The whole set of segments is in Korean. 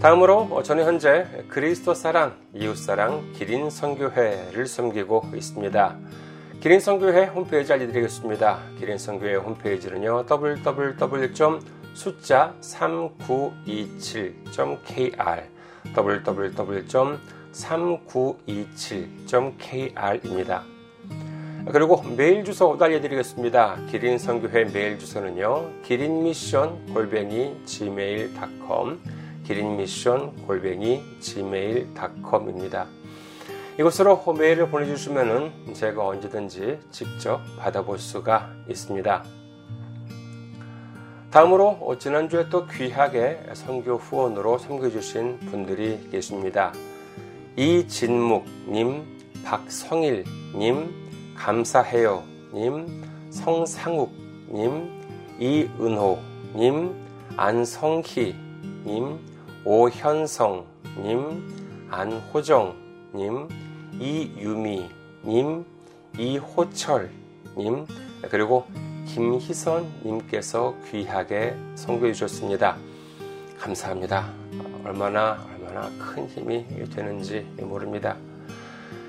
다음으로 저는 현재 그리스도 사랑, 이웃 사랑, 기린 선교회를 섬기고 있습니다. 기린 선교회 홈페이지 알려드리겠습니다. 기린 선교회 홈페이지는요, www. 숫자 3927.kr www.3927.kr입니다. 그리고 메일 주소 알려드리겠습니다. 기린 선교회 메일 주소는요. 기린미션 골뱅이 gmail.com 기린미션 골뱅이 gmail.com입니다. 이곳으로 메일을 보내주시면 제가 언제든지 직접 받아볼 수가 있습니다. 다음으로 지난주에 또 귀하게 선교 후원으로 섬겨주신 분들이 계십니다. 이진묵님, 박성일님, 감사해요 님, 성상욱 님, 이은호 님, 안성희 님, 오현성 님, 안호정 님, 이유미 님, 이호철 님, 그리고 김희선 님께서 귀하게 선교해 주셨습니다. 감사합니다. 얼마나 얼마나 큰 힘이 되는지 모릅니다.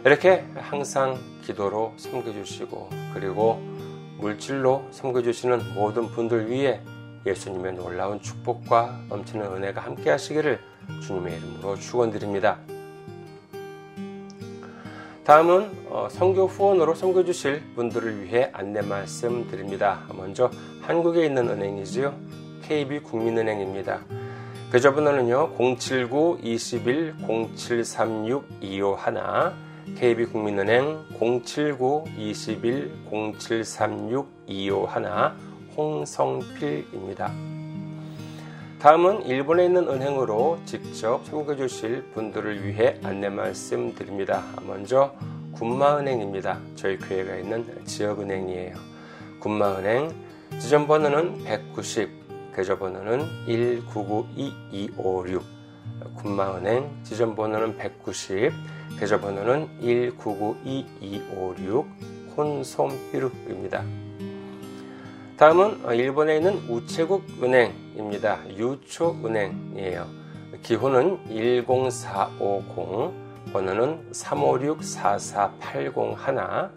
이렇게 항상 기도로 섬겨주시고 그리고 물질로 섬겨주시는 모든 분들 위해 예수님의 놀라운 축복과 넘치는 은혜가 함께 하시기를 주님의 이름으로 축원드립니다. 다음은 어, 선교 후원으로 섬겨 주실 분들을 위해 안내 말씀드립니다. 먼저 한국에 있는 은행이지요. KB국민은행입니다. 계좌번호는요 079-21-0736-251 KB국민은행 079-21-0736-251 홍성필입니다. 다음은 일본에 있는 은행으로 직접 섬겨주실 분들을 위해 안내 말씀드립니다. 먼저 군마은행입니다. 저희 교회가 있는 지역은행이에요. 군마은행 지점번호는 190, 계좌번호는 1992256 군마은행 지점번호는 190, 계좌번호는 1992256 혼솜피루입니다. 다음은 일본에 있는 우체국 은행입니다. 유초은행이에요. 기호는 10450, 번호는 356-44801,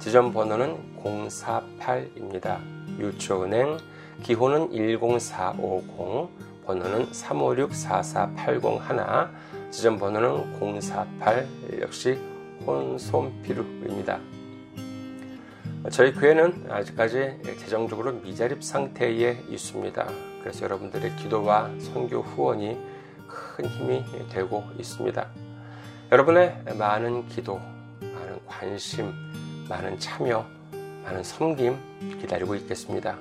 지점 번호는 048입니다. 유초은행, 기호는 10450, 번호는 356-44801, 지점 번호는 048 역시 혼손피루입니다. 저희 교회는 아직까지 재정적으로 미자립 상태에 있습니다. 그래서 여러분들의 기도와 선교 후원이 큰 힘이 되고 있습니다. 여러분의 많은 기도, 많은 관심, 많은 참여, 많은 섬김 기다리고 있겠습니다.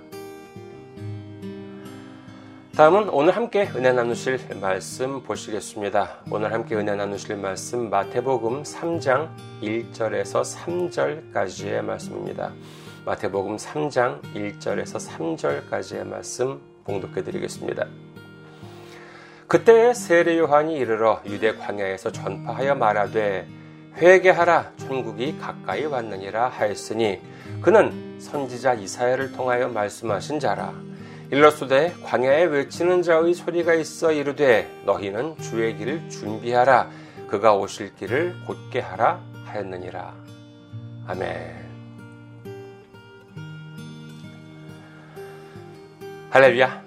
다음은 오늘 함께 은혜 나누실 말씀 보시겠습니다. 오늘 함께 은혜 나누실 말씀 마태복음 3장 1절에서 3절까지의 말씀입니다. 마태복음 3장 1절에서 3절까지의 말씀 봉독해 드리겠습니다. 그때 세례 요한이 이르러 유대 광야에서 전파하여 말하되 회개하라 천국이 가까이 왔느니라 하였으니 그는 선지자 이사야를 통하여 말씀하신 자라 일러스되 광야에 외치는 자의 소리가 있어 이르되 너희는 주의 길을 준비하라 그가 오실 길을 곧게 하라 하였느니라. 아멘. 할렐루야.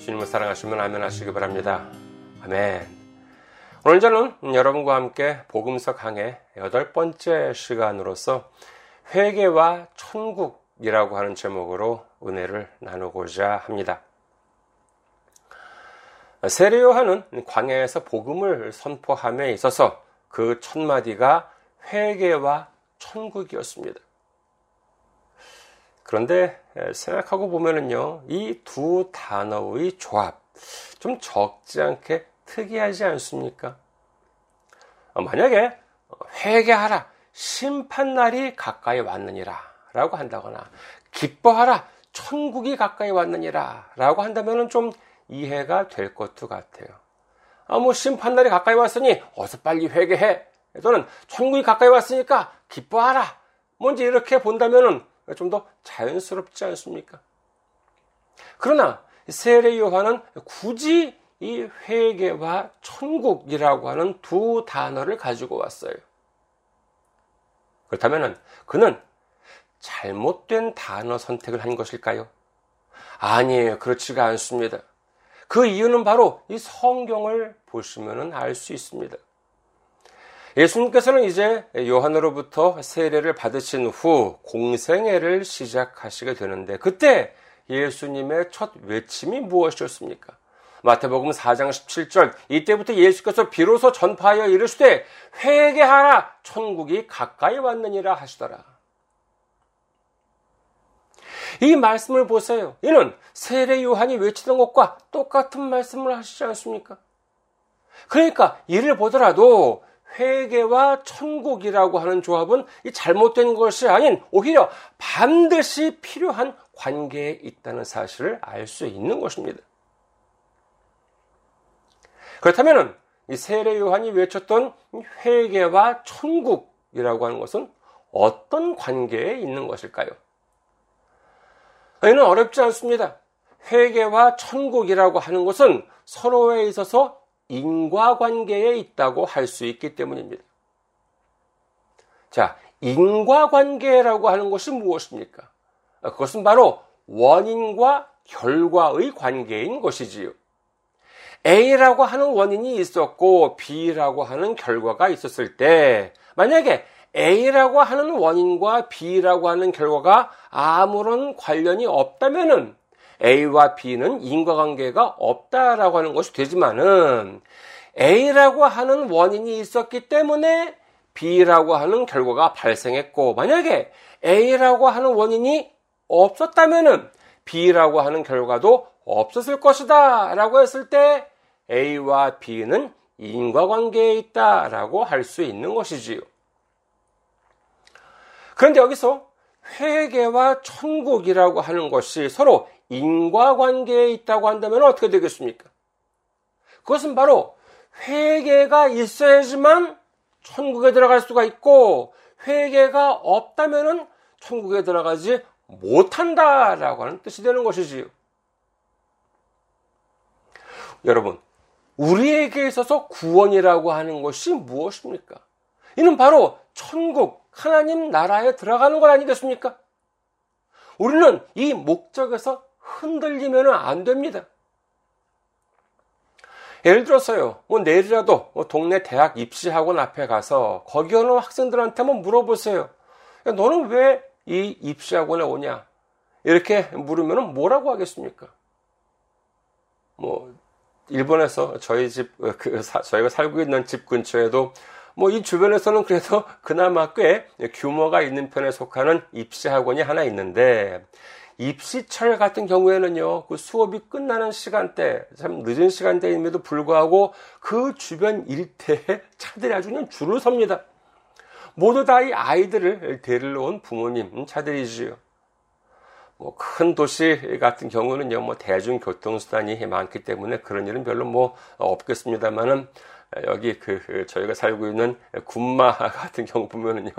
주님을 사랑하시면 아멘 하시기 바랍니다. 아멘. 오늘 저는 여러분과 함께 복음서 강의 여덟 번째 시간으로서 회개와 천국이라고 하는 제목으로 은혜를 나누고자 합니다. 세례 요한은 광야에서 복음을 선포함에 있어서 그 첫 마디가 회개와 천국이었습니다. 그런데 생각하고 보면은요, 이 두 단어의 조합, 좀 적지 않게 특이하지 않습니까? 어, 만약에 회개하라, 심판날이 가까이 왔느니라 라고 한다거나 기뻐하라, 천국이 가까이 왔느니라 라고 한다면 좀 이해가 될 것도 같아요. 아, 뭐 심판날이 가까이 왔으니 어서 빨리 회개해. 또는 천국이 가까이 왔으니까 기뻐하라. 뭔지 이렇게 본다면 좀 더 자연스럽지 않습니까? 그러나 세례 요한은 굳이 이 회개와 천국이라고 하는 두 단어를 가지고 왔어요. 그렇다면 그는 잘못된 단어 선택을 한 것일까요? 아니에요. 그렇지가 않습니다. 그 이유는 바로 이 성경을 보시면 알 수 있습니다. 예수님께서는 이제 요한으로부터 세례를 받으신 후 공생애를 시작하시게 되는데 그때 예수님의 첫 외침이 무엇이었습니까? 마태복음 4장 17절 이때부터 예수께서 비로소 전파하여 이르시되 회개하라 천국이 가까이 왔느니라 하시더라. 이 말씀을 보세요. 이는 세례 요한이 외치던 것과 똑같은 말씀을 하시지 않습니까? 그러니까 이를 보더라도 회개와 천국이라고 하는 조합은 이 잘못된 것이 아닌 오히려 반드시 필요한 관계에 있다는 사실을 알 수 있는 것입니다. 그렇다면 이 세례 요한이 외쳤던 회개와 천국이라고 하는 것은 어떤 관계에 있는 것일까요? 이는 어렵지 않습니다. 회개와 천국이라고 하는 것은 서로에 있어서 인과관계에 있다고 할 수 있기 때문입니다. 자, 인과관계라고 하는 것이 무엇입니까? 그것은 바로 원인과 결과의 관계인 것이지요. A라고 하는 원인이 있었고 B라고 하는 결과가 있었을 때 만약에 A라고 하는 원인과 B라고 하는 결과가 아무런 관련이 없다면은 A와 B는 인과관계가 없다라고 하는 것이 되지만은 A라고 하는 원인이 있었기 때문에 B라고 하는 결과가 발생했고 만약에 A라고 하는 원인이 없었다면은 B라고 하는 결과도 없었을 것이다 라고 했을 때 A와 B는 인과관계에 있다라고 할 수 있는 것이지요. 그런데 여기서 회계와 천국이라고 하는 것이 서로 인과관계에 있다고 한다면 어떻게 되겠습니까? 그것은 바로 회계가 있어야지만 천국에 들어갈 수가 있고 회계가 없다면 천국에 들어가지 못한다라고 하는 뜻이 되는 것이지요. 여러분, 우리에게 있어서 구원이라고 하는 것이 무엇입니까? 이는 바로 천국, 하나님 나라에 들어가는 것 아니겠습니까? 우리는 이 목적에서 흔들리면 안 됩니다. 예를 들어서요, 뭐 내일이라도 뭐 동네 대학 입시학원 앞에 가서 거기 오는 학생들한테 한번 물어보세요. 야, 너는 왜 이 입시학원에 오냐? 이렇게 물으면 뭐라고 하겠습니까? 뭐 일본에서 저희 집, 그, 저희가 살고 있는 집 근처에도 뭐 이 주변에서는 그래도 그나마 꽤 규모가 있는 편에 속하는 입시학원이 하나 있는데 입시철 같은 경우에는요, 그 수업이 끝나는 시간대, 참 늦은 시간대임에도 불구하고 그 주변 일대에 차들이 아주 그냥 줄을 섭니다. 모두 다 이 아이들을 데리러 온 부모님 차들이지요. 뭐 큰 도시 같은 경우는요, 뭐 대중교통수단이 많기 때문에 그런 일은 별로 뭐 없겠습니다만은 여기 그 저희가 살고 있는 군마 같은 경우 보면은요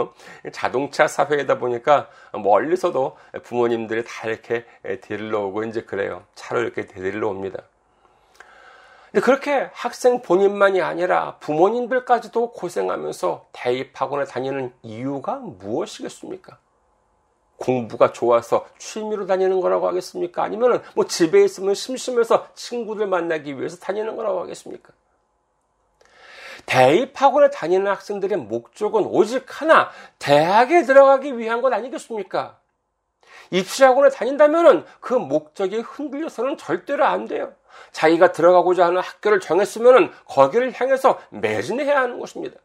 자동차 사회이다 보니까 멀리서도 부모님들이 다 이렇게 데리러 오고 이제 그래요 차로 이렇게 데리러 옵니다. 근데 그렇게 학생 본인만이 아니라 부모님들까지도 고생하면서 대입학원에 다니는 이유가 무엇이겠습니까? 공부가 좋아서 취미로 다니는 거라고 하겠습니까? 아니면 뭐 집에 있으면 심심해서 친구들 만나기 위해서 다니는 거라고 하겠습니까? 대입학원에 다니는 학생들의 목적은 오직 하나, 대학에 들어가기 위한 것 아니겠습니까? 입시학원에 다닌다면 그 목적이 흔들려서는 절대로 안 돼요. 자기가 들어가고자 하는 학교를 정했으면 거기를 향해서 매진해야 하는 것입니다.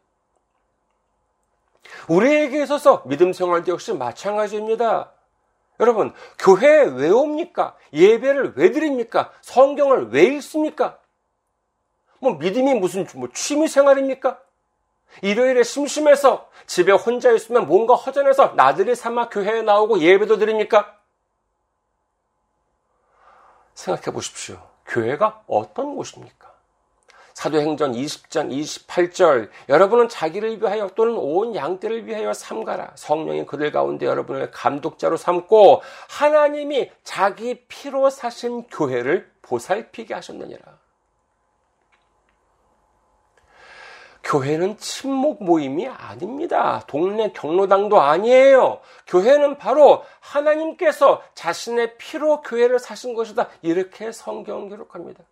우리에게 있어서 믿음 생활도 역시 마찬가지입니다. 여러분, 교회에 왜 옵니까? 예배를 왜 드립니까? 성경을 왜 읽습니까? 뭐 믿음이 무슨 뭐 취미 생활입니까? 일요일에 심심해서 집에 혼자 있으면 뭔가 허전해서 나들이 삼아 교회에 나오고 예배도 드립니까? 생각해 보십시오. 교회가 어떤 곳입니까? 사도행전 20장 28절 여러분은 자기를 위하여 또는 온 양떼를 위하여 삼가라 성령이 그들 가운데 여러분을 감독자로 삼고 하나님이 자기 피로 사신 교회를 보살피게 하셨느니라. 교회는 친목 모임이 아닙니다. 동네 경로당도 아니에요. 교회는 바로 하나님께서 자신의 피로 교회를 사신 것이다. 이렇게 성경 기록합니다.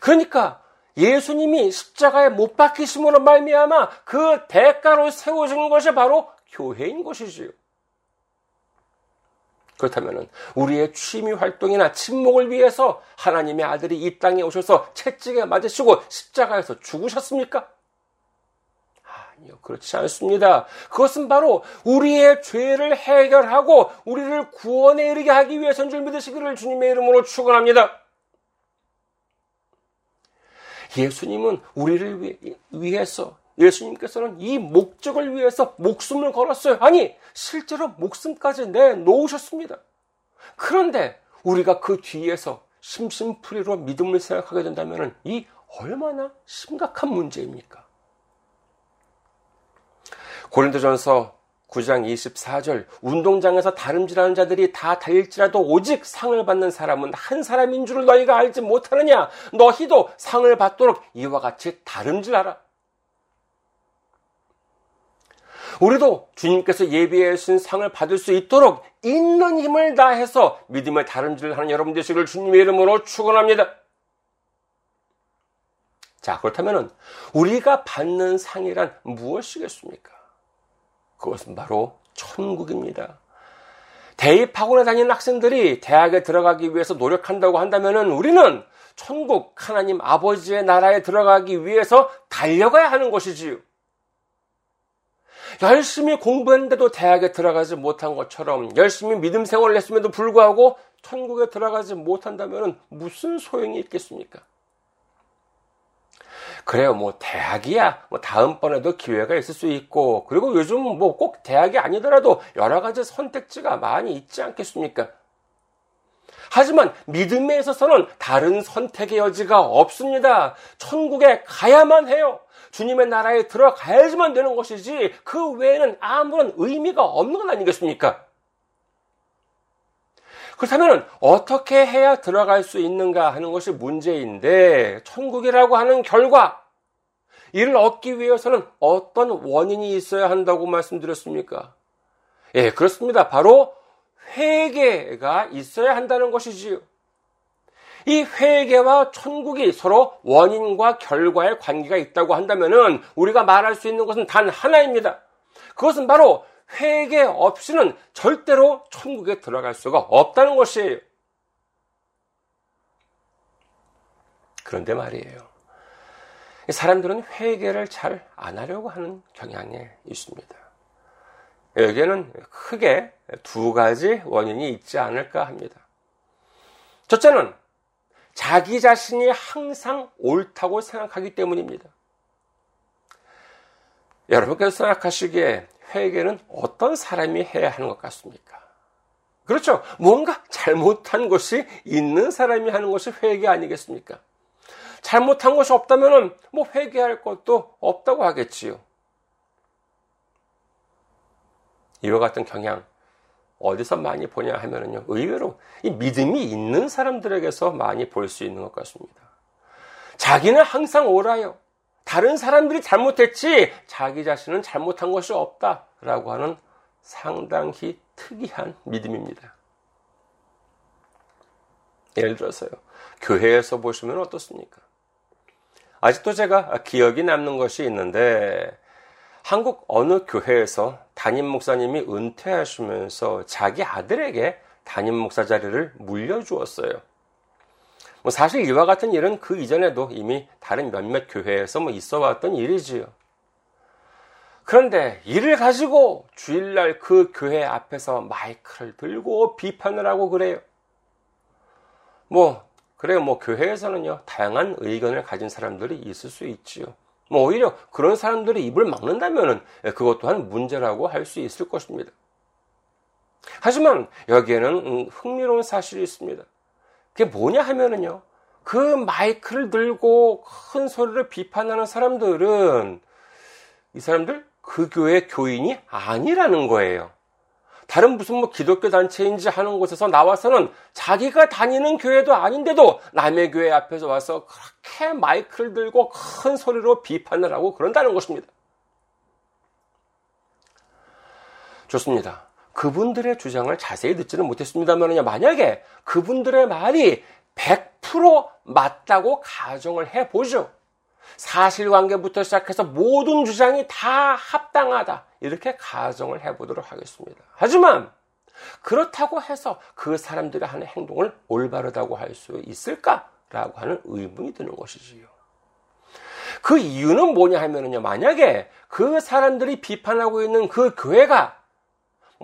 그러니까 예수님이 십자가에 못 박히심으로 말미암아 그 대가로 세워진 것이 바로 교회인 것이지요. 그렇다면 우리의 취미 활동이나 침묵을 위해서 하나님의 아들이 이 땅에 오셔서 채찍에 맞으시고 십자가에서 죽으셨습니까? 아니요, 그렇지 않습니다. 그것은 바로 우리의 죄를 해결하고 우리를 구원에 이르게 하기 위해서인 줄 믿으시기를 주님의 이름으로 축원합니다. 예수님은 우리를 위해서 예수님께서는 이 목적을 위해서 목숨을 걸었어요. 아니, 실제로 목숨까지 내놓으셨습니다. 그런데 우리가 그 뒤에서 심심풀이로 믿음을 생각하게 된다면 이 얼마나 심각한 문제입니까? 고린도전서 9장 24절 운동장에서 다름질하는 자들이 다 달릴지라도 오직 상을 받는 사람은 한 사람인 줄 너희가 알지 못하느냐 너희도 상을 받도록 이와 같이 다름질하라 우리도 주님께서 예비해 주신 상을 받을 수 있도록 있는 힘을 다해서 믿음의 다름질을 하는 여러분 되시기를 주님의 이름으로 축원합니다. 자, 그렇다면 우리가 받는 상이란 무엇이겠습니까? 그것은 바로 천국입니다. 대입학원에 다니는 학생들이 대학에 들어가기 위해서 노력한다고 한다면 우리는 천국 하나님 아버지의 나라에 들어가기 위해서 달려가야 하는 것이지요. 열심히 공부했는데도 대학에 들어가지 못한 것처럼 열심히 믿음 생활을 했음에도 불구하고 천국에 들어가지 못한다면 무슨 소용이 있겠습니까? 그래요. 뭐 대학이야. 뭐 다음번에도 기회가 있을 수 있고 그리고 요즘 뭐 꼭 대학이 아니더라도 여러 가지 선택지가 많이 있지 않겠습니까? 하지만 믿음에 있어서는 다른 선택의 여지가 없습니다. 천국에 가야만 해요. 주님의 나라에 들어가야지만 되는 것이지 그 외에는 아무런 의미가 없는 건 아니겠습니까? 그렇다면 어떻게 해야 들어갈 수 있는가 하는 것이 문제인데 천국이라고 하는 결과 이를 얻기 위해서는 어떤 원인이 있어야 한다고 말씀드렸습니까? 예, 그렇습니다. 바로 회개가 있어야 한다는 것이지요. 이 회개와 천국이 서로 원인과 결과의 관계가 있다고 한다면 우리가 말할 수 있는 것은 단 하나입니다. 그것은 바로 회개 없이는 절대로 천국에 들어갈 수가 없다는 것이에요. 그런데 말이에요. 사람들은 회개를 잘 안 하려고 하는 경향에 있습니다. 여기에는 크게 두 가지 원인이 있지 않을까 합니다. 첫째는 자기 자신이 항상 옳다고 생각하기 때문입니다. 여러분께서 생각하시기에 회개는 어떤 사람이 해야 하는 것 같습니까? 그렇죠. 뭔가 잘못한 것이 있는 사람이 하는 것이 회개 아니겠습니까? 잘못한 것이 없다면 뭐 회개할 것도 없다고 하겠지요. 이와 같은 경향 어디서 많이 보냐 하면은요, 의외로 이 믿음이 있는 사람들에게서 많이 볼 수 있는 것 같습니다. 자기는 항상 옳아요. 다른 사람들이 잘못했지 자기 자신은 잘못한 것이 없다라고 하는 상당히 특이한 믿음입니다. 예를 들어서요. 교회에서 보시면 어떻습니까? 아직도 제가 기억이 남는 것이 있는데 한국 어느 교회에서 담임 목사님이 은퇴하시면서 자기 아들에게 담임 목사 자리를 물려주었어요. 뭐 사실 이와 같은 일은 그 이전에도 이미 다른 몇몇 교회에서 뭐 있어 왔던 일이지요. 그런데 이를 가지고 주일날 그 교회 앞에서 마이크를 들고 비판을 하고 그래요. 뭐, 그래요. 뭐, 교회에서는요, 다양한 의견을 가진 사람들이 있을 수 있지요. 뭐, 오히려 그런 사람들이 입을 막는다면은 그것 또한 문제라고 할 수 있을 것입니다. 하지만 여기에는 음, 흥미로운 사실이 있습니다. 그게 뭐냐 하면은요, 그 마이크를 들고 큰 소리로 비판하는 사람들은 이 사람들 그 교회 교인이 아니라는 거예요. 다른 무슨 뭐 기독교 단체인지 하는 곳에서 나와서는 자기가 다니는 교회도 아닌데도 남의 교회 앞에서 와서 그렇게 마이크를 들고 큰 소리로 비판을 하고 그런다는 것입니다. 좋습니다. 그분들의 주장을 자세히 듣지는 못했습니다만 만약에 그분들의 말이 100% 맞다고 가정을 해보죠. 사실관계부터 시작해서 모든 주장이 다 합당하다. 이렇게 가정을 해보도록 하겠습니다. 하지만 그렇다고 해서 그 사람들이 하는 행동을 올바르다고 할 수 있을까라고 하는 의문이 드는 것이지요. 그 이유는 뭐냐 하면은요, 만약에 그 사람들이 비판하고 있는 그 교회가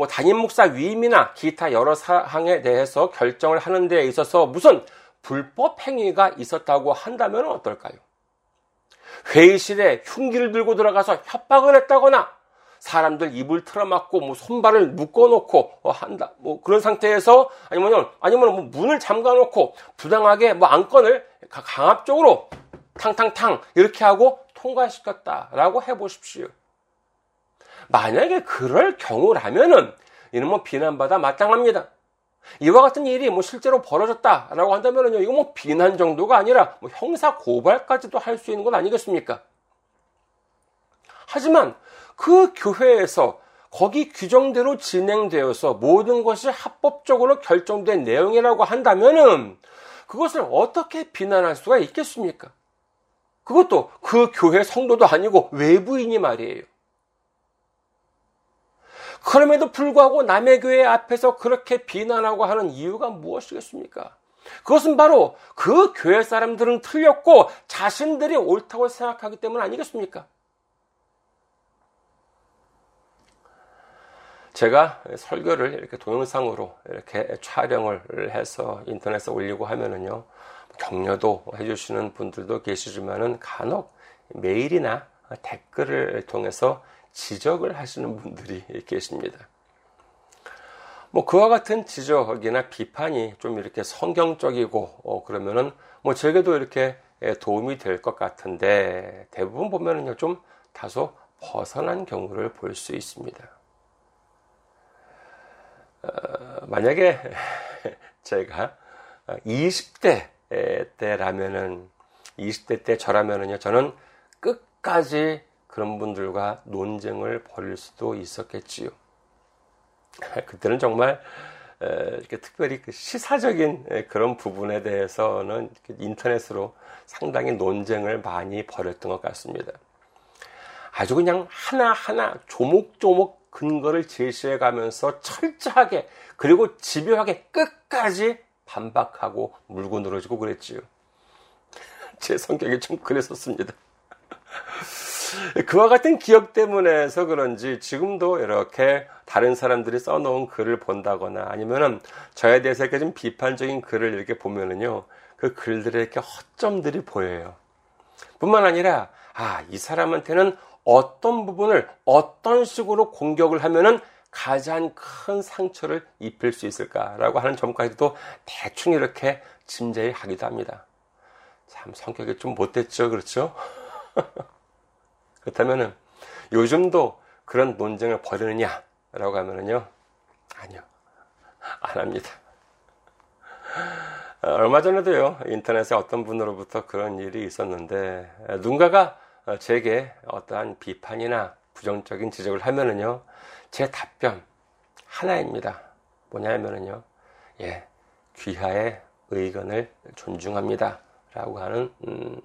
뭐 담임 목사 위임이나 기타 여러 사항에 대해서 결정을 하는 데 있어서 무슨 불법 행위가 있었다고 한다면 어떨까요? 회의실에 흉기를 들고 들어가서 협박을 했다거나 사람들 입을 틀어막고 뭐 손발을 묶어놓고 어, 한다 뭐 그런 상태에서 아니면 아니면 뭐 문을 잠가놓고 부당하게 뭐 안건을 강압적으로 탕탕탕 이렇게 하고 통과시켰다라고 해보십시오. 만약에 그럴 경우라면은 이는 뭐 비난받아 마땅합니다. 이와 같은 일이 뭐 실제로 벌어졌다라고 한다면요, 이거 뭐 비난 정도가 아니라 뭐 형사 고발까지도 할 수 있는 건 아니겠습니까? 하지만 그 교회에서 거기 규정대로 진행되어서 모든 것이 합법적으로 결정된 내용이라고 한다면은 그것을 어떻게 비난할 수가 있겠습니까? 그것도 그 교회 성도도 아니고 외부인이 말이에요. 그럼에도 불구하고 남의 교회 앞에서 그렇게 비난하고 하는 이유가 무엇이겠습니까? 그것은 바로 그 교회 사람들은 틀렸고 자신들이 옳다고 생각하기 때문 아니겠습니까? 제가 설교를 이렇게 동영상으로 이렇게 촬영을 해서 인터넷에 올리고 하면은요, 격려도 해주시는 분들도 계시지만은 간혹 메일이나 댓글을 통해서 지적을 하시는 분들이 계십니다. 뭐 그와 같은 지적이나 비판이 좀 이렇게 성경적이고 어 그러면은 뭐 제게도 이렇게 도움이 될 것 같은데 대부분 보면은요 좀 다소 벗어난 경우를 볼 수 있습니다. 어, 만약에 제가 20대 때라면은 20대 때 저라면은요 저는 끝까지 그런 분들과 논쟁을 벌일 수도 있었겠지요. 그때는 정말 이렇게 특별히 그 시사적인 그런 부분에 대해서는 인터넷으로 상당히 논쟁을 많이 벌였던 것 같습니다. 아주 그냥 하나하나 조목조목 근거를 제시해 가면서 철저하게 그리고 집요하게 끝까지 반박하고 물고 늘어지고 그랬지요. 제 성격이 좀 그랬었습니다. 그와 같은 기억 때문에서 그런지 지금도 이렇게 다른 사람들이 써놓은 글을 본다거나 아니면은 저에 대해서 이렇게 좀 비판적인 글을 이렇게 보면은요, 그 글들의 이렇게 허점들이 보여요. 뿐만 아니라, 아, 이 사람한테는 어떤 부분을 어떤 식으로 공격을 하면은 가장 큰 상처를 입힐 수 있을까라고 하는 점까지도 대충 이렇게 짐작이 하기도 합니다. 참 성격이 좀 못됐죠, 그렇죠? 그렇다면은 요즘도 그런 논쟁을 벌이느냐라고 하면은요 아니요 안 합니다. 어, 얼마 전에도요 인터넷에 어떤 분으로부터 그런 일이 있었는데 누군가가 제게 어떠한 비판이나 부정적인 지적을 하면은요 제 답변 하나입니다. 뭐냐면은요 예 귀하의 의견을 존중합니다라고 하는 음,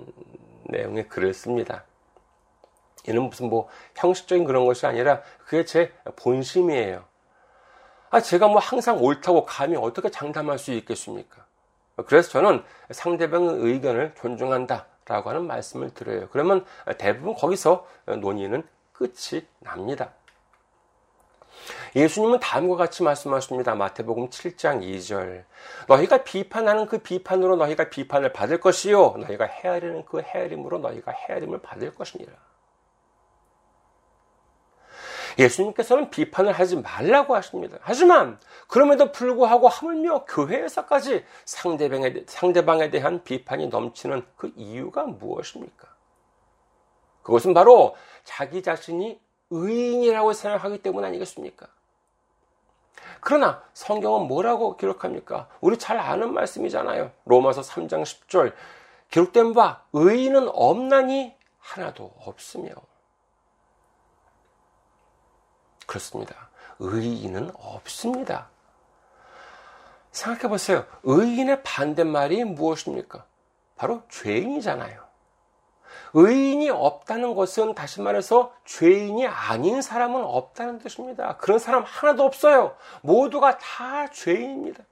내용의 글을 씁니다. 이는 무슨 뭐 형식적인 그런 것이 아니라 그게 제 본심이에요. 아, 제가 뭐 항상 옳다고 감히 어떻게 장담할 수 있겠습니까? 그래서 저는 상대방의 의견을 존중한다 라고 하는 말씀을 드려요. 그러면 대부분 거기서 논의는 끝이 납니다. 예수님은 다음과 같이 말씀하십니다. 마태복음 7장 2절. 너희가 비판하는 그 비판으로 너희가 비판을 받을 것이요. 너희가 헤아리는 그 헤아림으로 너희가 헤아림을 받을 것이니라. 예수님께서는 비판을 하지 말라고 하십니다. 하지만 그럼에도 불구하고 하물며 교회에서까지 상대방에, 상대방에 대한 비판이 넘치는 그 이유가 무엇입니까? 그것은 바로 자기 자신이 의인이라고 생각하기 때문 아니겠습니까? 그러나 성경은 뭐라고 기록합니까? 우리 잘 아는 말씀이잖아요. 로마서 3장 10절. 기록된 바 의인은 없나니 하나도 없으며. 그렇습니다. 의인은 없습니다. 생각해 보세요. 의인의 반대말이 무엇입니까? 바로 죄인이잖아요. 의인이 없다는 것은 다시 말해서 죄인이 아닌 사람은 없다는 뜻입니다. 그런 사람 하나도 없어요. 모두가 다 죄인입니다.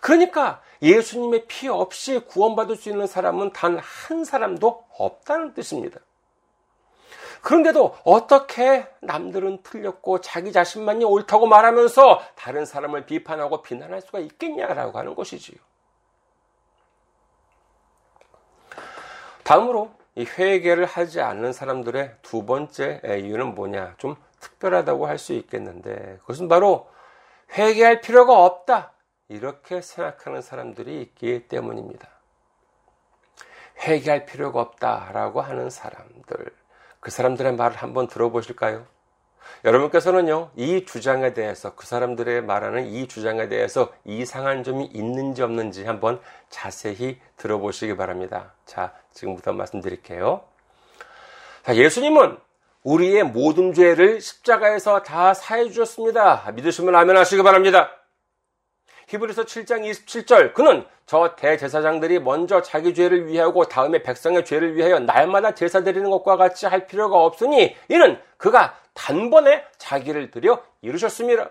그러니까 예수님의 피 없이 구원받을 수 있는 사람은 단 한 사람도 없다는 뜻입니다. 그런데도 어떻게 남들은 틀렸고 자기 자신만이 옳다고 말하면서 다른 사람을 비판하고 비난할 수가 있겠냐라고 하는 것이지요. 다음으로 이 회개를 하지 않는 사람들의 두 번째 이유는 뭐냐? 좀 특별하다고 할 수 있겠는데 그것은 바로 회개할 필요가 없다. 이렇게 생각하는 사람들이 있기 때문입니다. 회개할 필요가 없다라고 하는 사람들. 그 사람들의 말을 한번 들어보실까요? 여러분께서는요, 이 주장에 대해서, 그 사람들의 말하는 이 주장에 대해서 이상한 점이 있는지 없는지 한번 자세히 들어보시기 바랍니다. 자, 지금부터 말씀드릴게요. 자, 예수님은 우리의 모든 죄를 십자가에서 다 사해 주셨습니다. 믿으시면 아멘 하시기 바랍니다. 히브리서 7장 27절 그는 저 대제사장들이 먼저 자기 죄를 위하고 다음에 백성의 죄를 위하여 날마다 제사 드리는 것과 같이 할 필요가 없으니 이는 그가 단번에 자기를 들여 이루셨습니다.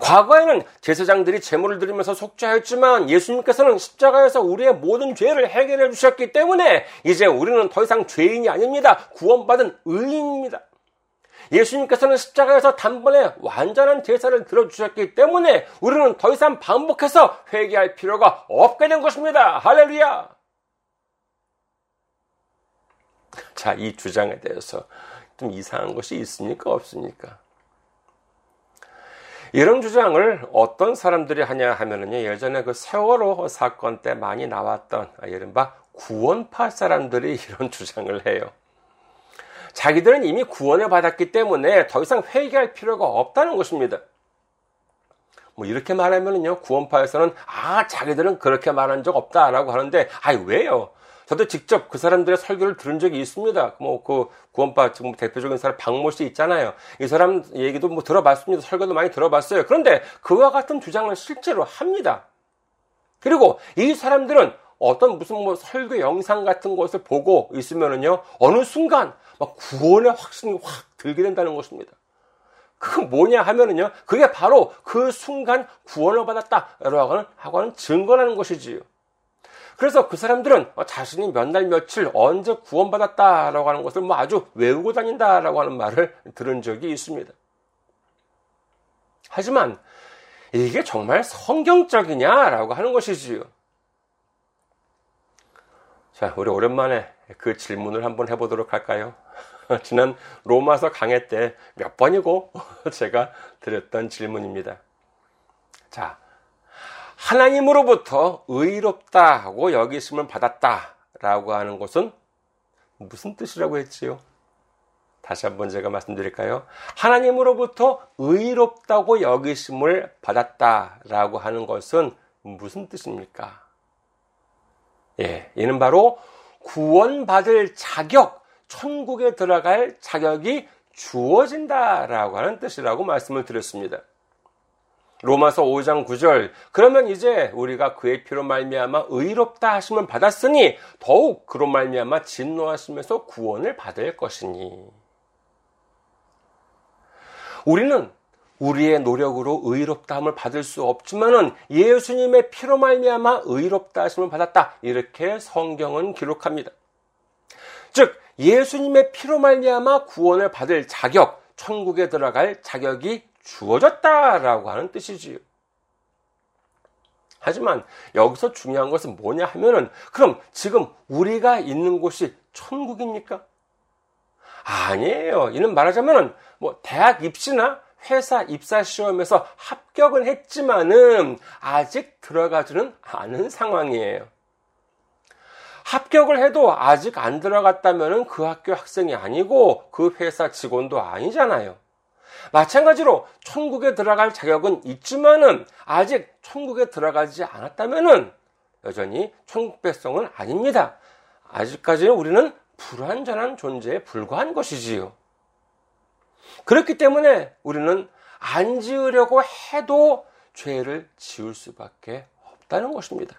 과거에는 제사장들이 제물을 드리면서 속죄하였지만 예수님께서는 십자가에서 우리의 모든 죄를 해결해 주셨기 때문에 이제 우리는 더 이상 죄인이 아닙니다. 구원받은 의인입니다. 예수님께서는 십자가에서 단번에 완전한 제사를 들어주셨기 때문에 우리는 더 이상 반복해서 회개할 필요가 없게 된 것입니다. 할렐루야! 자, 이 주장에 대해서 좀 이상한 것이 있습니까? 없습니까? 이런 주장을 어떤 사람들이 하냐 하면은요, 예전에 그 세월호 사건 때 많이 나왔던, 이른바 구원파 사람들이 이런 주장을 해요. 자기들은 이미 구원을 받았기 때문에 더 이상 회개할 필요가 없다는 것입니다. 뭐 이렇게 말하면은요, 구원파에서는 아, 자기들은 그렇게 말한 적 없다라고 하는데, 아이, 왜요? 저도 직접 그 사람들의 설교를 들은 적이 있습니다. 뭐, 그 구원파 지금 대표적인 사람 박모 씨 있잖아요. 이 사람 얘기도 뭐 들어봤습니다. 설교도 많이 들어봤어요. 그런데 그와 같은 주장을 실제로 합니다. 그리고 이 사람들은 어떤 무슨 뭐 설교 영상 같은 것을 보고 있으면은요, 어느 순간 막 구원의 확신이 확 들게 된다는 것입니다. 그 뭐냐 하면은요, 그게 바로 그 순간 구원을 받았다라고 하는 증거라는 것이지요. 그래서 그 사람들은 자신이 몇 날 며칠 언제 구원받았다라고 하는 것을 뭐 아주 외우고 다닌다라고 하는 말을 들은 적이 있습니다. 하지만 이게 정말 성경적이냐라고 하는 것이지요. 자, 우리 오랜만에 그 질문을 한번 해보도록 할까요? 지난 로마서 강해 때 몇 번이고 제가 드렸던 질문입니다. 자, 하나님으로부터 의롭다고 여기심을 받았다라고 하는 것은 무슨 뜻이라고 했지요? 다시 한번 제가 말씀드릴까요? 하나님으로부터 의롭다고 여기심을 받았다라고 하는 것은 무슨 뜻입니까? 예, 이는 바로 구원받을 자격, 천국에 들어갈 자격이 주어진다라고 하는 뜻이라고 말씀을 드렸습니다. 로마서 5장 9절 그러면 이제 우리가 그의 피로 말미암아 의롭다 하심을 받았으니 더욱 그로 말미암아 진노하시면서 구원을 받을 것이니 우리는 우리의 노력으로 의롭다함을 받을 수 없지만은 예수님의 피로 말미암아 의롭다 하심을 받았다 이렇게 성경은 기록합니다. 즉 예수님의 피로 말미암아 구원을 받을 자격, 천국에 들어갈 자격이 주어졌다라고 하는 뜻이지요. 하지만 여기서 중요한 것은 뭐냐 하면은 그럼 지금 우리가 있는 곳이 천국입니까? 아니에요. 이는 말하자면은 뭐 대학 입시나 회사 입사 시험에서 합격은 했지만은 아직 들어가지는 않은 상황이에요. 합격을 해도 아직 안 들어갔다면 그 학교 학생이 아니고 그 회사 직원도 아니잖아요. 마찬가지로 천국에 들어갈 자격은 있지만은 아직 천국에 들어가지 않았다면은 여전히 천국 백성은 아닙니다. 아직까지는 우리는 불완전한 존재에 불과한 것이지요. 그렇기 때문에 우리는 안 지으려고 해도 죄를 지을 수밖에 없다는 것입니다.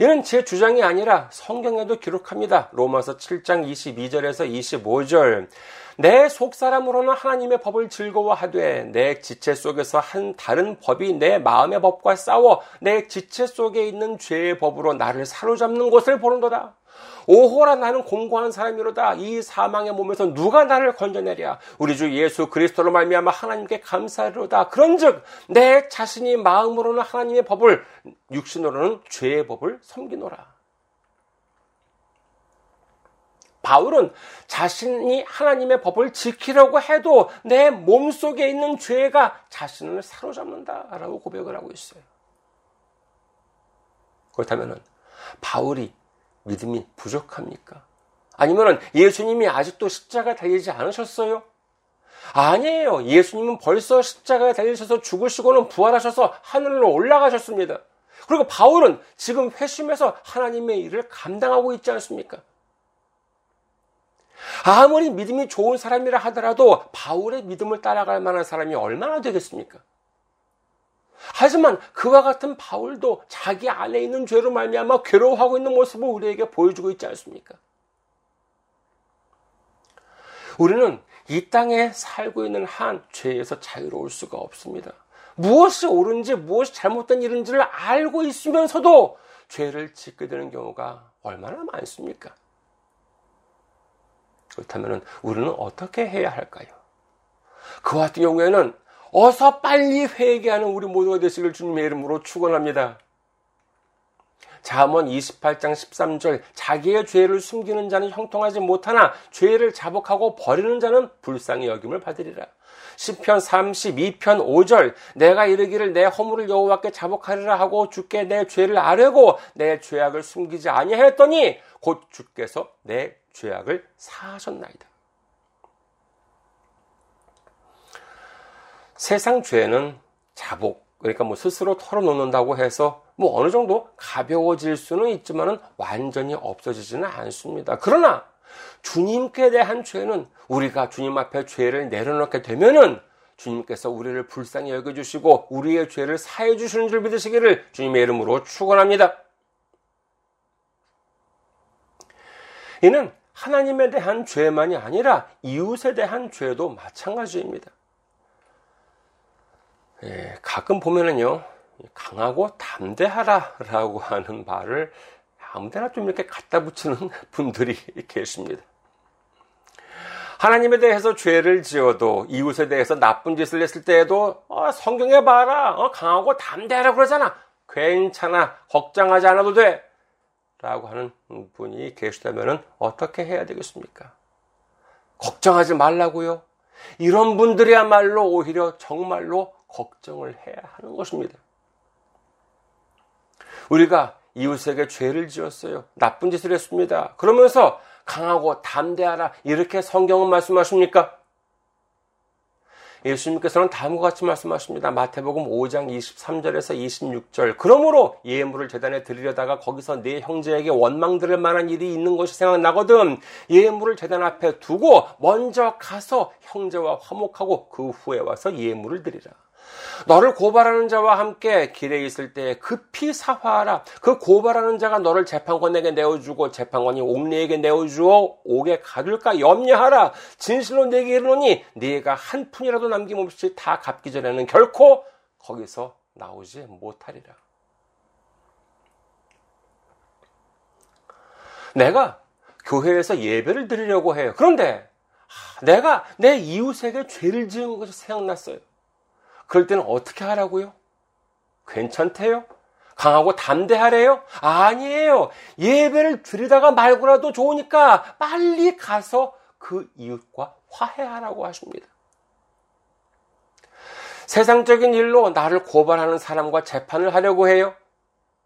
이는 제 주장이 아니라 성경에도 기록합니다. 로마서 7장 22절에서 25절. 내 속사람으로는 하나님의 법을 즐거워하되 내 지체 속에서 한 다른 법이 내 마음의 법과 싸워 내 지체 속에 있는 죄의 법으로 나를 사로잡는 것을 보는도다. 오호라 나는 공고한 사람이로다. 이 사망의 몸에서 누가 나를 건져내랴. 우리 주 예수 그리스도로 말미암아 하나님께 감사하리로다. 그런즉 내 자신이 마음으로는 하나님의 법을 육신으로는 죄의 법을 섬기노라. 바울은 자신이 하나님의 법을 지키려고 해도 내 몸속에 있는 죄가 자신을 사로잡는다라고 고백을 하고 있어요. 그렇다면 바울이 믿음이 부족합니까? 아니면 예수님이 아직도 십자가 달리지 않으셨어요? 아니에요. 예수님은 벌써 십자가에 달리셔서 죽으시고는 부활하셔서 하늘로 올라가셨습니다. 그리고 바울은 지금 회심해서 하나님의 일을 감당하고 있지 않습니까? 아무리 믿음이 좋은 사람이라 하더라도 바울의 믿음을 따라갈 만한 사람이 얼마나 되겠습니까? 하지만 그와 같은 바울도 자기 안에 있는 죄로 말미암아 괴로워하고 있는 모습을 우리에게 보여주고 있지 않습니까? 우리는 이 땅에 살고 있는 한 죄에서 자유로울 수가 없습니다. 무엇이 옳은지 무엇이 잘못된 일인지를 알고 있으면서도 죄를 짓게 되는 경우가 얼마나 많습니까? 그렇다면 우리는 어떻게 해야 할까요? 그 같은 경우에는 어서 빨리 회개하는 우리 모두가 되시길 주님의 이름으로 축원합니다. 잠언 28장 13절 자기의 죄를 숨기는 자는 형통하지 못하나 죄를 자복하고 버리는 자는 불쌍히 여김을 받으리라. 10편 32편 5절 내가 이르기를 내 허물을 여호와께 자복하리라 하고 주께 내 죄를 아뢰고 내 죄악을 숨기지 아니하였더니 곧 주께서 내 죄악을 사하셨나이다. 세상 죄는 자복, 그러니까 뭐 스스로 털어놓는다고 해서 뭐 어느 정도 가벼워질 수는 있지만은 완전히 없어지지는 않습니다. 그러나 주님께 대한 죄는 우리가 주님 앞에 죄를 내려놓게 되면은 주님께서 우리를 불쌍히 여겨주시고 우리의 죄를 사해 주시는 줄 믿으시기를 주님의 이름으로 축원합니다. 이는 하나님에 대한 죄만이 아니라 이웃에 대한 죄도 마찬가지입니다. 예, 가끔 보면은요, 강하고 담대하라라고 하는 말을 아무데나 좀 이렇게 갖다 붙이는 분들이 계십니다. 하나님에 대해서 죄를 지어도 이웃에 대해서 나쁜 짓을 했을 때에도 어, 성경에 봐라 어, 강하고 담대하라 그러잖아 괜찮아 걱정하지 않아도 돼 라고 하는 분이 계시다면 어떻게 해야 되겠습니까? 걱정하지 말라고요. 이런 분들이야말로 오히려 정말로 걱정을 해야 하는 것입니다. 우리가 이웃에게 죄를 지었어요. 나쁜 짓을 했습니다. 그러면서 강하고 담대하라. 이렇게 성경은 말씀하십니까? 예수님께서는 다음과 같이 말씀하십니다. 마태복음 5장 23절에서 26절. 그러므로 예물을 재단에 드리려다가 거기서 내 형제에게 원망 들을 만한 일이 있는 것이 생각나거든. 예물을 재단 앞에 두고 먼저 가서 형제와 화목하고 그 후에 와서 예물을 드리라. 너를 고발하는 자와 함께 길에 있을 때 급히 사화하라. 그 고발하는 자가 너를 재판관에게 내어주고 재판관이 옥리에게 내어주어 옥에 가둘까 염려하라. 진실로 내게 이르노니 네가 한 푼이라도 남김없이 다 갚기 전에는 결코 거기서 나오지 못하리라. 내가 교회에서 예배를 드리려고 해요. 그런데 내가 내 이웃에게 죄를 지은 것이 생각났어요. 그럴 때는 어떻게 하라고요? 괜찮대요? 강하고 담대하래요? 아니에요. 예배를 드리다가 말고라도 좋으니까 빨리 가서 그 이웃과 화해하라고 하십니다. 세상적인 일로 나를 고발하는 사람과 재판을 하려고 해요.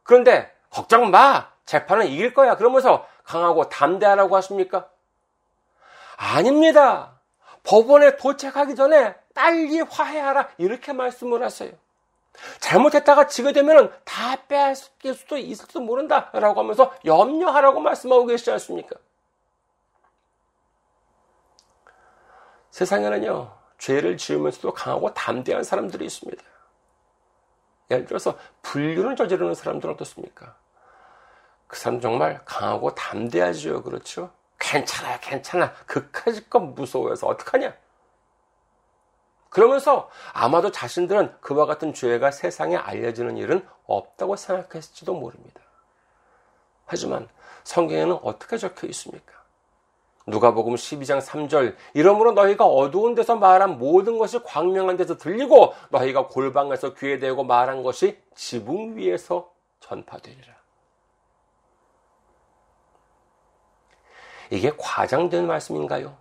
그런데 걱정 마. 재판은 이길 거야. 그러면서 강하고 담대하라고 하십니까? 아닙니다. 법원에 도착하기 전에 빨리 화해하라. 이렇게 말씀을 하세요. 잘못했다가 지게 되면 다 빼앗길 수도 있을지도 모른다. 라고 하면서 염려하라고 말씀하고 계시지 않습니까? 세상에는요, 죄를 지으면서도 강하고 담대한 사람들이 있습니다. 예를 들어서 불륜을 저지르는 사람들은 어떻습니까? 그 사람 정말 강하고 담대하죠. 그렇죠? 괜찮아, 괜찮아. 그까짓 건 무서워서 어떡하냐? 그러면서 아마도 자신들은 그와 같은 죄가 세상에 알려지는 일은 없다고 생각했을지도 모릅니다. 하지만 성경에는 어떻게 적혀 있습니까? 누가복음 12장 3절 이러므로 너희가 어두운 데서 말한 모든 것이 광명한 데서 들리고 너희가 골방에서 귀에 대고 말한 것이 지붕 위에서 전파되리라. 이게 과장된 말씀인가요?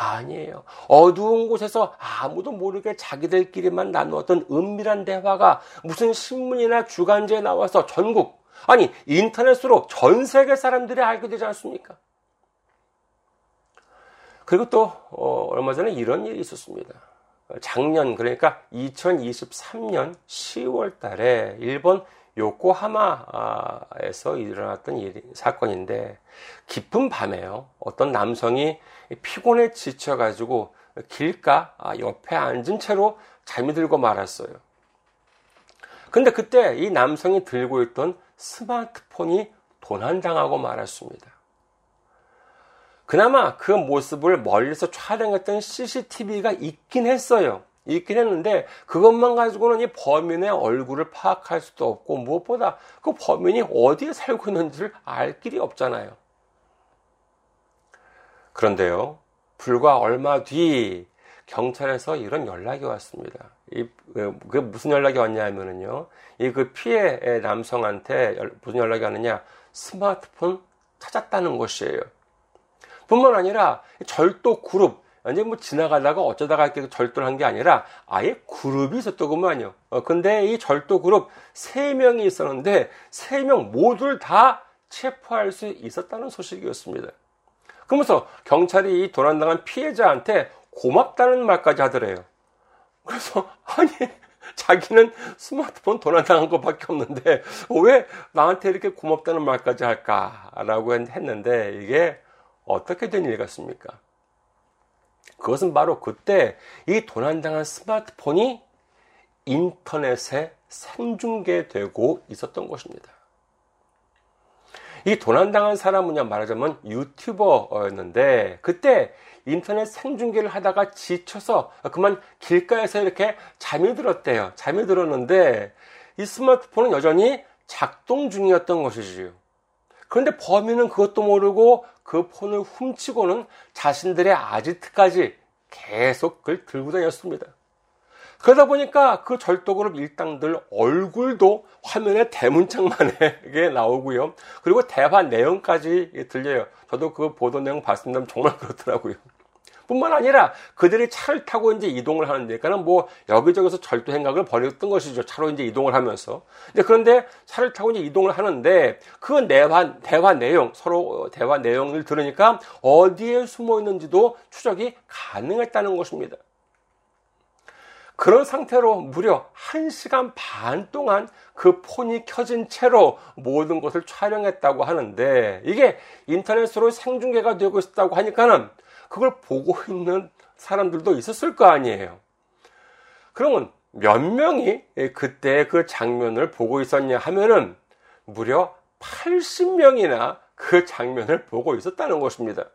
아니에요. 어두운 곳에서 아무도 모르게 자기들끼리만 나누었던 은밀한 대화가 무슨 신문이나 주간지에 나와서 전국, 아니, 인터넷으로 전 세계 사람들이 알게 되지 않습니까? 그리고 또, 어, 얼마 전에 이런 일이 있었습니다. 작년, 그러니까 2023년 10월 달에 일본 요코하마에서 일어났던 일, 사건인데 깊은 밤에요. 어떤 남성이 피곤에 지쳐가지고 길가 옆에 앉은 채로 잠이 들고 말았어요. 근데 그때 이 남성이 들고 있던 스마트폰이 도난당하고 말았습니다. 그나마 그 모습을 멀리서 촬영했던 CCTV가 있긴 했어요. 있긴 했는데 그것만 가지고는 이 범인의 얼굴을 파악할 수도 없고 무엇보다 그 범인이 어디에 살고 있는지를 알 길이 없잖아요. 그런데요, 불과 얼마 뒤 경찰에서 이런 연락이 왔습니다. 이, 그 무슨 연락이 왔냐면은요, 이 그 피해 남성한테 무슨 연락이 왔느냐, 스마트폰 찾았다는 것이에요. 뿐만 아니라 절도 그룹, 완전 뭐 지나가다가 어쩌다가 이렇게 절도를 한 게 아니라 아예 그룹이 있었더구만요. 어, 근데 이 절도 그룹 세명이 있었는데 세명 모두를 다 체포할 수 있었다는 소식이었습니다. 그러면서 경찰이 이 도난당한 피해자한테 고맙다는 말까지 하더래요. 그래서 아니 자기는 스마트폰 도난당한 것밖에 없는데 왜 나한테 이렇게 고맙다는 말까지 할까라고 했는데 이게 어떻게 된 일 같습니까? 그것은 바로 그때 이 도난당한 스마트폰이 인터넷에 생중계되고 있었던 것입니다. 이 도난당한 사람은 말하자면 유튜버였는데 그때 인터넷 생중계를 하다가 지쳐서 그만 길가에서 이렇게 잠이 들었대요. 잠이 들었는데 이 스마트폰은 여전히 작동 중이었던 것이지요. 그런데 범인은 그것도 모르고 그 폰을 훔치고는 자신들의 아지트까지 계속 그걸 들고 다녔습니다. 그러다 보니까 그 절도그룹 일당들 얼굴도 화면에 대문짝만하게 나오고요. 그리고 대화 내용까지 들려요. 저도 그 보도 내용 봤습니다. 정말 그렇더라고요. 뿐만 아니라 그들이 차를 타고 이제 이동을 하는데, 그러니까는 뭐 여기저기서 절도 행각을 벌였던 것이죠. 차로 이제 이동을 하면서. 그런데 차를 타고 이제 이동을 하는데 그 대화, 대화 내용, 서로 대화 내용을 들으니까 어디에 숨어 있는지도 추적이 가능했다는 것입니다. 그런 상태로 무려 1시간 반 동안 그 폰이 켜진 채로 모든 것을 촬영했다고 하는데 이게 인터넷으로 생중계가 되고 있다고 하니까는 그걸 보고 있는 사람들도 있었을 거 아니에요. 그러면 몇 명이 그때 그 장면을 보고 있었냐 하면은 무려 80명이나 그 장면을 보고 있었다는 것입니다.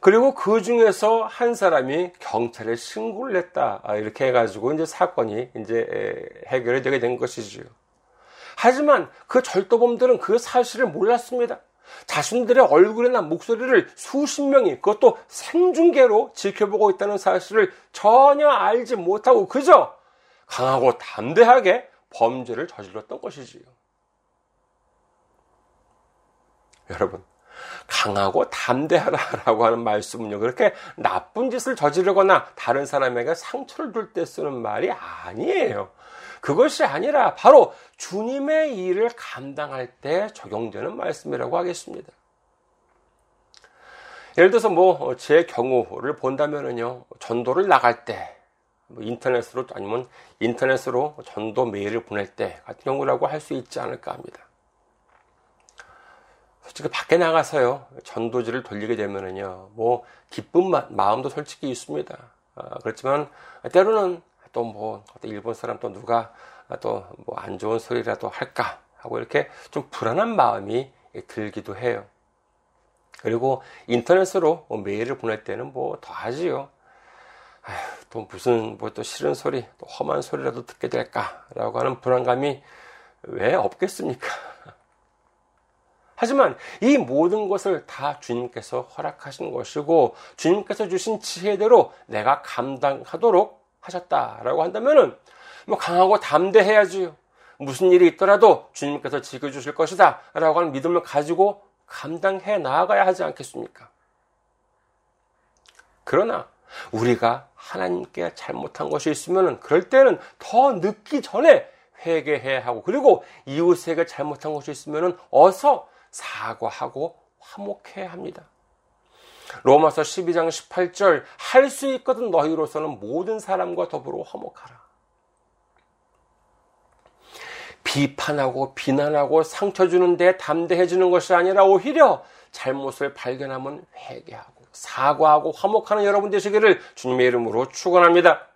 그리고 그 중에서 한 사람이 경찰에 신고를 했다. 아, 이렇게 해가지고 이제 사건이 이제 해결이 되게 된 것이지요. 하지만 그 절도범들은 그 사실을 몰랐습니다. 자신들의 얼굴이나 목소리를 수십 명이 그것도 생중계로 지켜보고 있다는 사실을 전혀 알지 못하고 그저 강하고 담대하게 범죄를 저질렀던 것이지요. 여러분, 강하고 담대하라라고 하는 말씀은요, 그렇게 나쁜 짓을 저지르거나 다른 사람에게 상처를 줄 때 쓰는 말이 아니에요. 그것이 아니라 바로 주님의 일을 감당할 때 적용되는 말씀이라고 하겠습니다. 예를 들어서 뭐 제 경우를 본다면은요 전도를 나갈 때뭐 인터넷으로 아니면 인터넷으로 전도 메일을 보낼 때 같은 경우라고 할 수 있지 않을까 합니다. 솔직히 밖에 나가서요 전도지를 돌리게 되면은요 뭐 기쁜 마음도 솔직히 있습니다. 아, 그렇지만 때로는 또뭐 일본 사람 또 누가 또 뭐 안 좋은 소리라도 할까 하고 이렇게 좀 불안한 마음이 들기도 해요. 그리고 인터넷으로 뭐 메일을 보낼 때는 뭐 더 하지요. 아휴, 또 무슨 뭐 또 싫은 소리, 또 험한 소리라도 듣게 될까라고 하는 불안감이 왜 없겠습니까? 하지만 이 모든 것을 다 주님께서 허락하신 것이고 주님께서 주신 지혜대로 내가 감당하도록 하셨다라고 한다면은 뭐 강하고 담대해야지요. 무슨 일이 있더라도 주님께서 지켜주실 것이다. 라고 하는 믿음을 가지고 감당해 나아가야 하지 않겠습니까? 그러나 우리가 하나님께 잘못한 것이 있으면 그럴 때는 더 늦기 전에 회개해야 하고 그리고 이웃에게 잘못한 것이 있으면 어서 사과하고 화목해야 합니다. 로마서 12장 18절 할 수 있거든 너희로서는 모든 사람과 더불어 화목하라. 비판하고 비난하고 상처 주는 데 담대해 주는 것이 아니라 오히려 잘못을 발견하면 회개하고 사과하고 화목하는 여러분 되시기를 주님의 이름으로 축원합니다.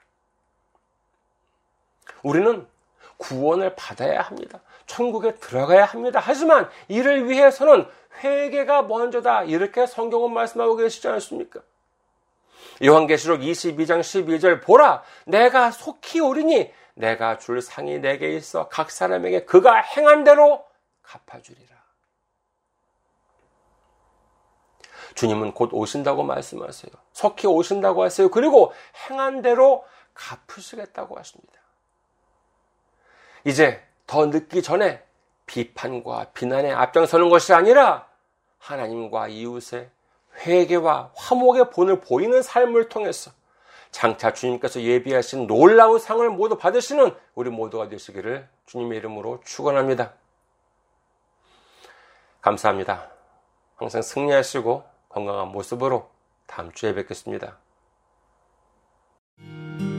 우리는 구원을 받아야 합니다. 천국에 들어가야 합니다. 하지만 이를 위해서는 회개가 먼저다. 이렇게 성경은 말씀하고 계시지 않습니까? 요한계시록 22장 12절 보라 내가 속히 오리니 내가 줄 상이 내게 있어 각 사람에게 그가 행한 대로 갚아주리라. 주님은 곧 오신다고 말씀하세요. 속히 오신다고 하세요. 그리고 행한 대로 갚으시겠다고 하십니다. 이제 더 늦기 전에 비판과 비난에 앞장서는 것이 아니라 하나님과 이웃의 회개와 화목의 본을 보이는 삶을 통해서 장차 주님께서 예비하신 놀라운 상을 모두 받으시는 우리 모두가 되시기를 주님의 이름으로 축원합니다. 감사합니다. 항상 승리하시고 건강한 모습으로 다음 주에 뵙겠습니다. 음.